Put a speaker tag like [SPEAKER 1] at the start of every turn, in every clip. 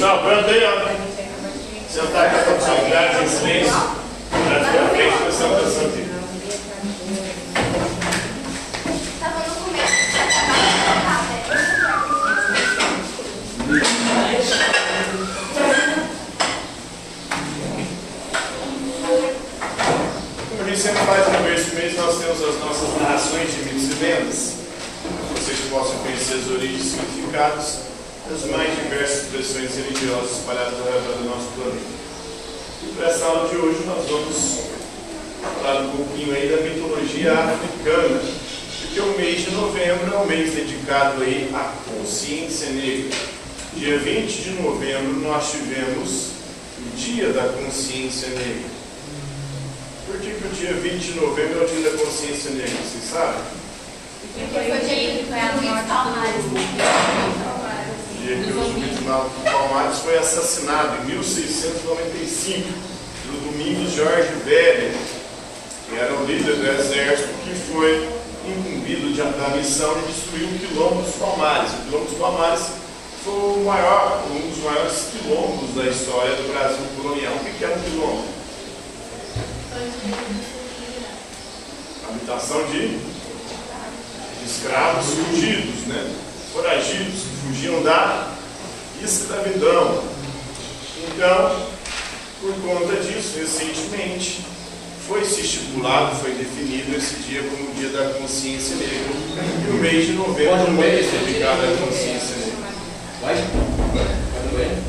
[SPEAKER 1] Pessoal, pronto aí, ó. Sentar com a responsabilidade em silêncio. Pra frente, prestando atenção aqui. Como a gente sempre faz no começo do mês, nós temos as nossas narrações de mitos e lendas. Vocês possam conhecer as origens e significados das mais diversas expressões religiosas espalhadas ao redor do nosso planeta. E para essa aula de hoje nós vamos falar um pouquinho aí da mitologia africana, porque o mês de novembro é um mês dedicado aí à consciência negra. Dia 20 de novembro nós tivemos o Dia da Consciência Negra. Por que, que o dia 20 de novembro é o Dia da Consciência Negra? Vocês sabem?
[SPEAKER 2] Porque foi dia que foi a morte
[SPEAKER 1] O dia que o Zumbi Palmares foi assassinado em 1695 pelo Domingos Jorge Velho, que era o líder do exército que foi incumbido de, da missão de destruir o Quilombo dos Palmares. O Quilombo dos Palmares foi o maior, um dos maiores quilombos da história do Brasil colonial. O que é um quilombo? Habitação de escravos fugidos, né? Foragidos que fugiam da escravidão. Então, por conta disso, recentemente, foi se estipulado, foi definido esse dia como o Dia da Consciência Negra. E o mês de novembro é um mês dedicado à consciência negra.
[SPEAKER 3] Vai? Vai banheiro.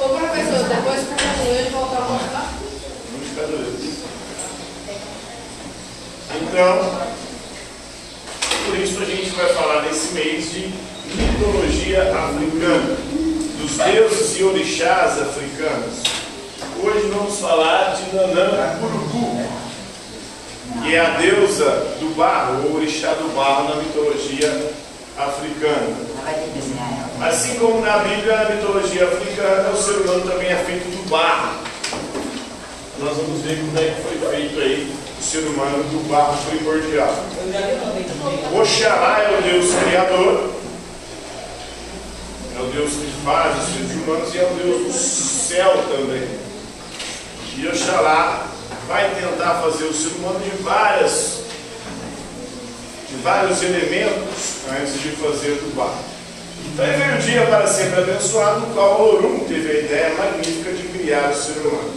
[SPEAKER 2] Ô professor, depois que concluir ele voltar a mostrar.
[SPEAKER 1] De cada vez. Então, por isso a gente vai falar nesse mês de mitologia africana, dos deuses e orixás africanos. Hoje vamos falar de Nanã Curubu, que é a deusa do barro, ou orixá do barro na mitologia africana. Assim como na Bíblia, na mitologia africana, o ser humano também é feito do barro. Nós vamos ver como é que foi feito aí o ser humano do barro primordial. Oxalá é o Deus criador, Deus que faz os seres humanos e é o Deus do céu também. E Oxalá vai tentar fazer o ser humano de várias de vários elementos antes de fazer do barro. Então veio o dia para sempre abençoado, no qual Orum teve a ideia magnífica de criar o ser humano.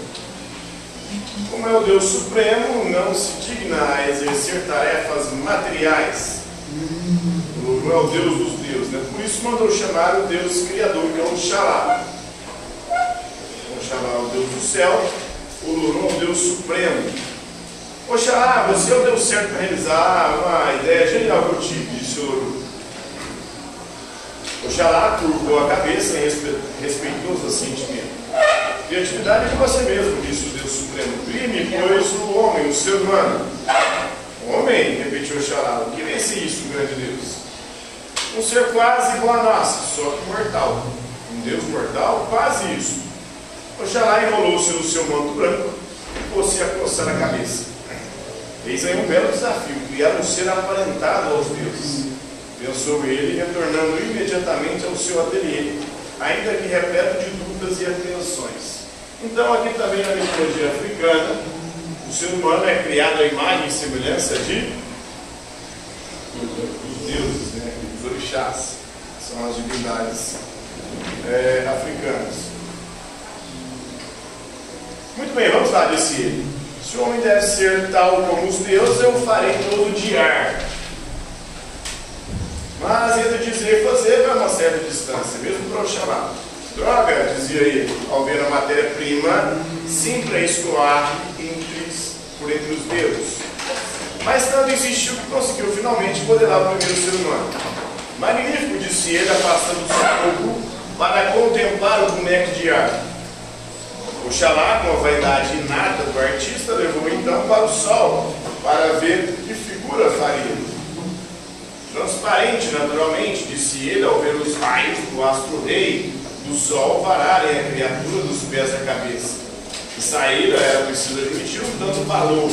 [SPEAKER 1] Como é o Deus Supremo, não se digna a exercer tarefas materiais. Orum é o Deus dos deuses, né? Isso mandou chamar o Deus Criador, que é o. Oxalá é o Deus do céu, o é o Deus Supremo. Oxalá, você é o Deus certo para realizar uma ideia genial que eu tive, disse Orum. Oxalá curvou a cabeça em respe- respeitoso assentimento. Criatividade é de você mesmo, disse o Deus Supremo. Crime, pois o homem, o ser humano. Homem, repetiu Oxalá, o que vem ser isso, grande Deus? Um ser quase igual a nós, só que mortal. Um Deus mortal, quase isso. Oxalá enrolou-se no seu manto branco e pôs-se a coçar a cabeça. Eis aí um belo desafio, criar um ser aparentado aos deuses. Pensou ele, retornando imediatamente ao seu ateliê, ainda que repleto de dúvidas e apreensões. Então, aqui também na mitologia africana, o ser humano é criado à imagem e semelhança de dos deuses, dos orixás, que são as divindades é, africanas. Muito bem, vamos lá, disse ele. Se o homem deve ser tal como os deuses, eu farei todo de ar. Mas entre dizer e fazer vai uma certa distância, mesmo para o chamar. Droga, dizia ele, ao ver a matéria-prima sempre a escoar entre, por entre os deuses. Mas tanto insistiu que conseguiu finalmente modelar o primeiro ser humano. Magnífico, disse ele, afastando-se um para contemplar o boneco de ar. Oxalá, com a vaidade inata do artista, levou então para o sol para ver que figura faria. Transparente, naturalmente, disse ele ao ver os raios do astro-rei do sol vararem a criatura dos pés à cabeça. Que saíra, era preciso admitir, um tanto valor,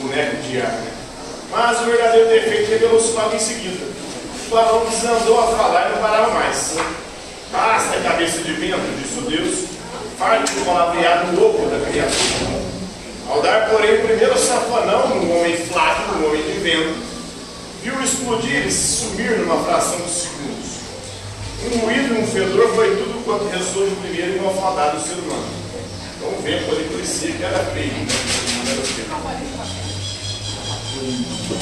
[SPEAKER 1] boneco de ar. Mas o verdadeiro defeito revelou-se logo em seguida. O balão desandou a falar e não parava mais. cabeça de vento, disse o Deus, farto do palavreado louco da criatura. Ao dar, porém, o primeiro safanão no homem flácido, no homem de vento, viu explodir e se sumir numa fração de segundos. Um ruído e um fedor foi tudo quanto restou de primeiro e malfadado ser humano. Então o vento ali parecia que era feio. Não era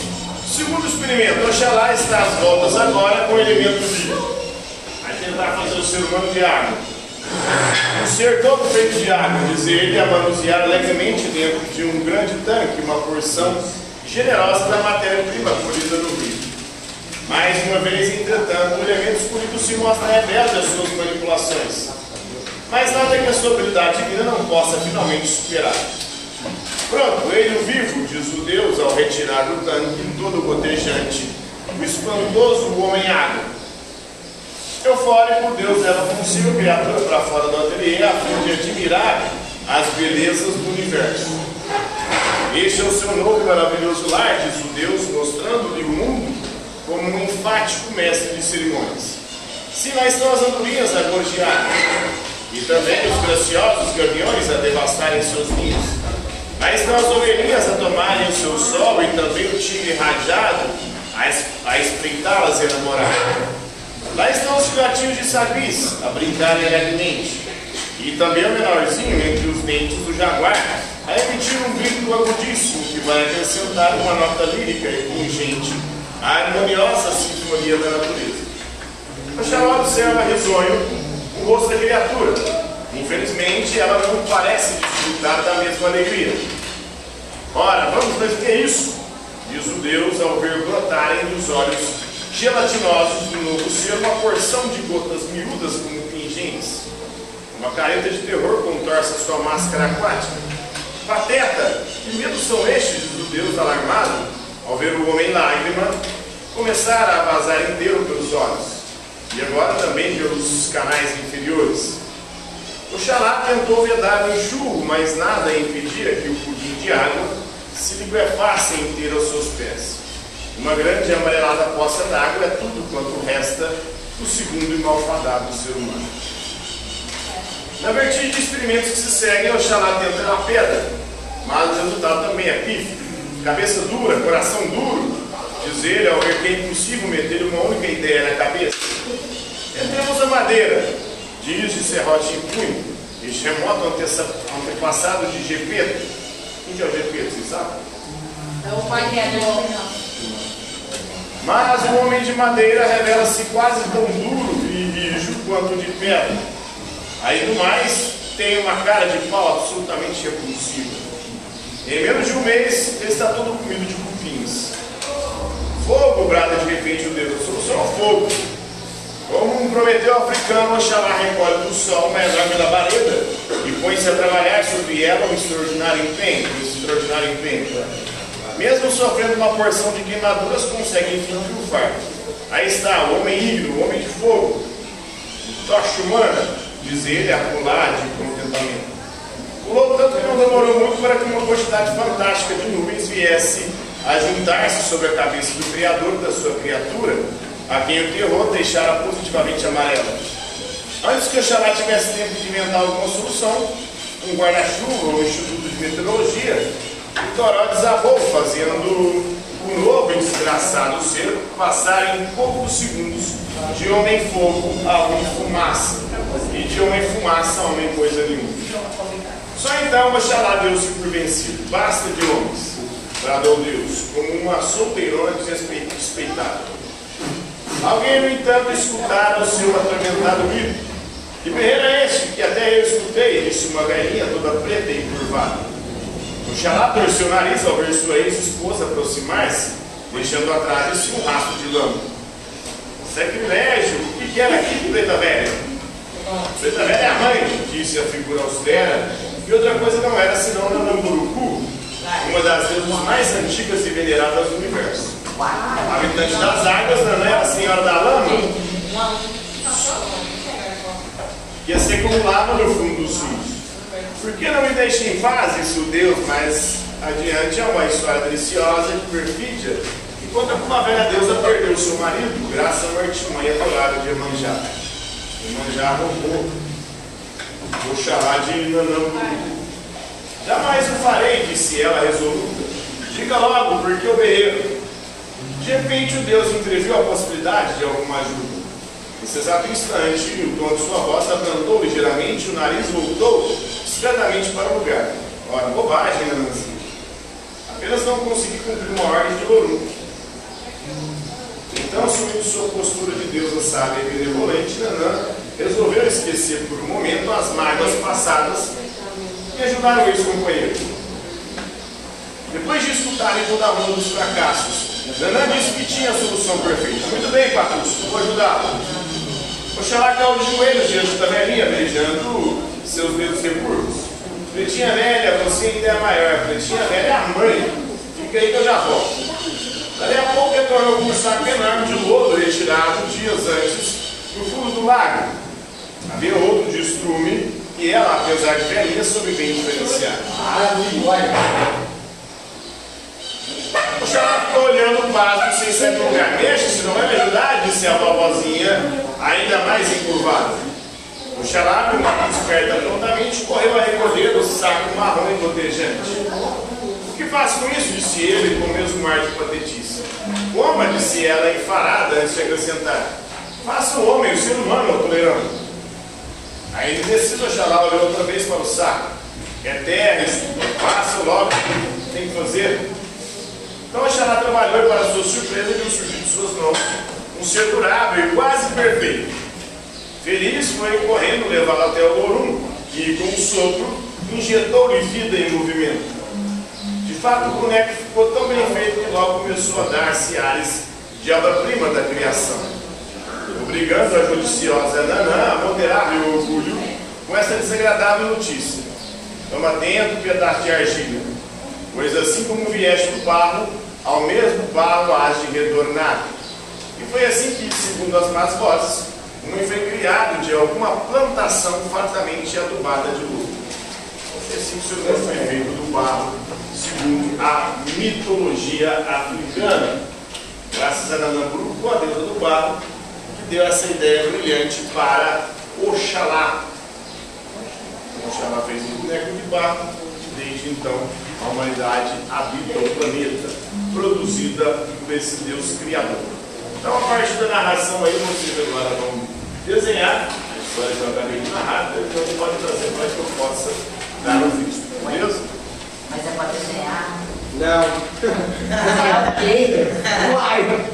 [SPEAKER 1] feio. Segundo experimento, Oxalá está às voltas agora com o elemento vivo. Vai tentar fazer o ser humano de água. Um ser todo feito de água, diz ele, a manusear alegremente dentro de um grande tanque uma porção generosa da matéria-prima colhida no rio. Mais uma vez, entretanto, o elemento escolhido se mostra rebelde às suas manipulações. Mas nada que a sua habilidade divina não possa finalmente superar. Pronto, ele o vivo, diz o Deus, ao retirar do tanque todo gotejante, o espantoso homem-água. Eufórico, Deus leva consigo a criatura para fora do ateliê a fim de admirar as belezas do universo. Este é o seu novo e maravilhoso lar, diz o Deus, mostrando-lhe o mundo como um enfático mestre de cerimônias. Se lá estão as andorinhas a gorjear, e também os graciosos gaviões a devastarem seus ninhos. Lá estão as ovelhinhas a tomarem o seu sol e também o tigre rajado a, es a espreitá-las e namorar. Lá estão os filhotinhos de sabis a brincarem alegremente. E também o menorzinho entre os dentes do jaguar a emitir um grito agudíssimo que vai acrescentar uma nota lírica e pungente à harmoniosa sinfonia da natureza. Oxalá observa risonho o rosto da criatura. Infelizmente, ela não parece desfrutar da mesma alegria. Ora, vamos ver o que é isso? Diz o Deus ao ver brotarem dos olhos gelatinosos do novo ser uma porção de gotas miúdas como pingentes. Uma careta de terror contorce sua máscara aquática. Pateta, que medo são estes, diz o Deus alarmado, ao ver o homem lágrima começar a vazar inteiro pelos olhos, e agora também pelos canais inferiores. Oxalá tentou vedar o enxurro, mas nada impedia que o pudim de água se liquefasse inteiro aos seus pés. Uma grande e amarelada poça d'água é tudo quanto resta do segundo e malfadado ser humano. Na vertigem de experimentos que se seguem, Oxalá tenta a pedra, mas o resultado também é pífio. Cabeça dura, coração duro, diz ele ao ver que é impossível meter uma única ideia na cabeça. Tentemos a madeira, diz de serrote em punho, este remoto antepassado de Gepeto. Quem que é o Gepeto, vocês sabem?
[SPEAKER 2] É o pai dela.
[SPEAKER 1] Mas o homem de madeira revela-se quase tão duro e rijo quanto de pedra. Aí no mais, tem uma cara de pau absolutamente repulsiva. Em menos de um mês, ele está todo comido de cupins. Fogo, brada de repente o Deus, só fogo. Como prometeu o africano, Oxalá recolhe do sol uma enorme labareda e põe-se a trabalhar sobre ela um extraordinário empenho, um extraordinário empenho. Mesmo sofrendo uma porção de queimaduras, consegue enfim triunfar. Aí está, o homem ígneo, o homem de fogo, tocha humana, diz ele, a pular de contentamento. Pulou tanto que não demorou muito para que uma quantidade fantástica de nuvens viesse a juntar-se sobre a cabeça do Criador da sua criatura, a quem o terror deixara positivamente amarela. Antes que Oxalá tivesse tempo de inventar alguma solução, um guarda-chuva ou um instituto de meteorologia, o Toró desabou, fazendo o novo e desgraçado ser passar em poucos segundos de homem-fogo a homem-fumaça, e de homem-fumaça a homem-coisa nenhuma. Só então Oxalá deu-se por vencido. Basta de homens, bradou Deus, como uma solteirona despeitada. Alguém, no entanto, escutara o seu atormentado grito. Que berreiro é este que até eu escutei? Disse uma galinha toda preta e curvada. Oxalá torceu o nariz ao ver sua ex-esposa aproximar-se, deixando atrás de si um rastro de lama. Sacrilégio, o que, era aqui, preta velha? Preta velha é a mãe, disse a figura austera, e outra coisa não era senão Namburuku, uma das deusas mais antigas e veneradas do universo. Habitante das águas, não era a senhora da lama, que se acumulava no fundo dos rios. Por que não me deixe em paz, disse o Deus, mas adiante é uma história deliciosa de perfídia, como a velha deusa perdeu seu marido, graças a uma artimanha adorável de Emanjá. Emanjá já roubou. Oxalá de Nanã. Jamais o farei, disse ela resoluta. Diga logo, porque eu berrei. De repente o Deus entreviu a possibilidade de alguma ajuda. Nesse exato instante, o tom de sua voz abrandou ligeiramente, o nariz voltou discretamente para o lugar. Ora, bobagem, Nananzinha. Apenas não consegui cumprir uma ordem de Lorum. Então, assumindo sua postura de deusa sábia e benevolente, Nanã resolveu esquecer por um momento as mágoas passadas e ajudar o ex-companheiro. Depois de escutarem toda a mão dos fracassos, Nanã disse que tinha a solução perfeita. Muito bem, Patus, vou ajudá-lo. Oxalá caiu de joelhos diante da velhinha, beijando seus dedos recurvos. Pretinha velha, você ainda é maior. Pretinha velha é a mãe. Fica aí que eu já volto. Dali a pouco retornou com um saco enorme de lodo retirado dias antes do fundo do lago. Havia outro de estrume e ela, apesar de velhinha, soube bem diferenciar. O ficou olhando o vaso sem sair do lugar. Mexe, se não vai me ajudar, disse a vovozinha, ainda mais encurvada. O xarabe, uma desperta prontamente, correu a recolher o saco marrom e gotejante. O que faço com isso? disse ele com o mesmo ar de patetice. Coma, disse ela, enfarada, antes de acrescentar. Faça o homem, o ser humano, tolerando. Aí, descido, Oxalá olhou outra vez para o saco. É terra, faça logo, tem que fazer. Então Oxalá trabalhou e, para sua surpresa, viu surgir de suas mãos um ser durável e quase perfeito. Feliz foi correndo levá-lo até o Lorum e, com um sopro, injetou-lhe vida em movimento. De fato, o boneco ficou tão bem feito que logo começou a dar-se ares de obra-prima da criação, obrigando a judiciosa Nanã a moderar o orgulho com essa desagradável notícia. Toma atento, pedaço de argila, pois assim como vieste do barro, ao mesmo barro hás de retornar. E foi assim que, segundo as más vozes, um homem foi criado de alguma plantação fartamente adubada de luz. É assim que o seu foi feito do barro, segundo a mitologia africana. Graças a Nanamburu, a deusa do barro, que deu essa ideia brilhante para Oxalá. Oxalá fez um boneco de barro, desde então a humanidade habita o planeta, produzida por esse Deus Criador. Então, a partir da narração aí, vocês agora vão desenhar a história que eu acabei de narrar, então pode trazer para que eu possa dar o visto, beleza?
[SPEAKER 4] Mas é para desenhar.
[SPEAKER 3] Não.
[SPEAKER 4] Desenhar o quê?
[SPEAKER 3] Uai!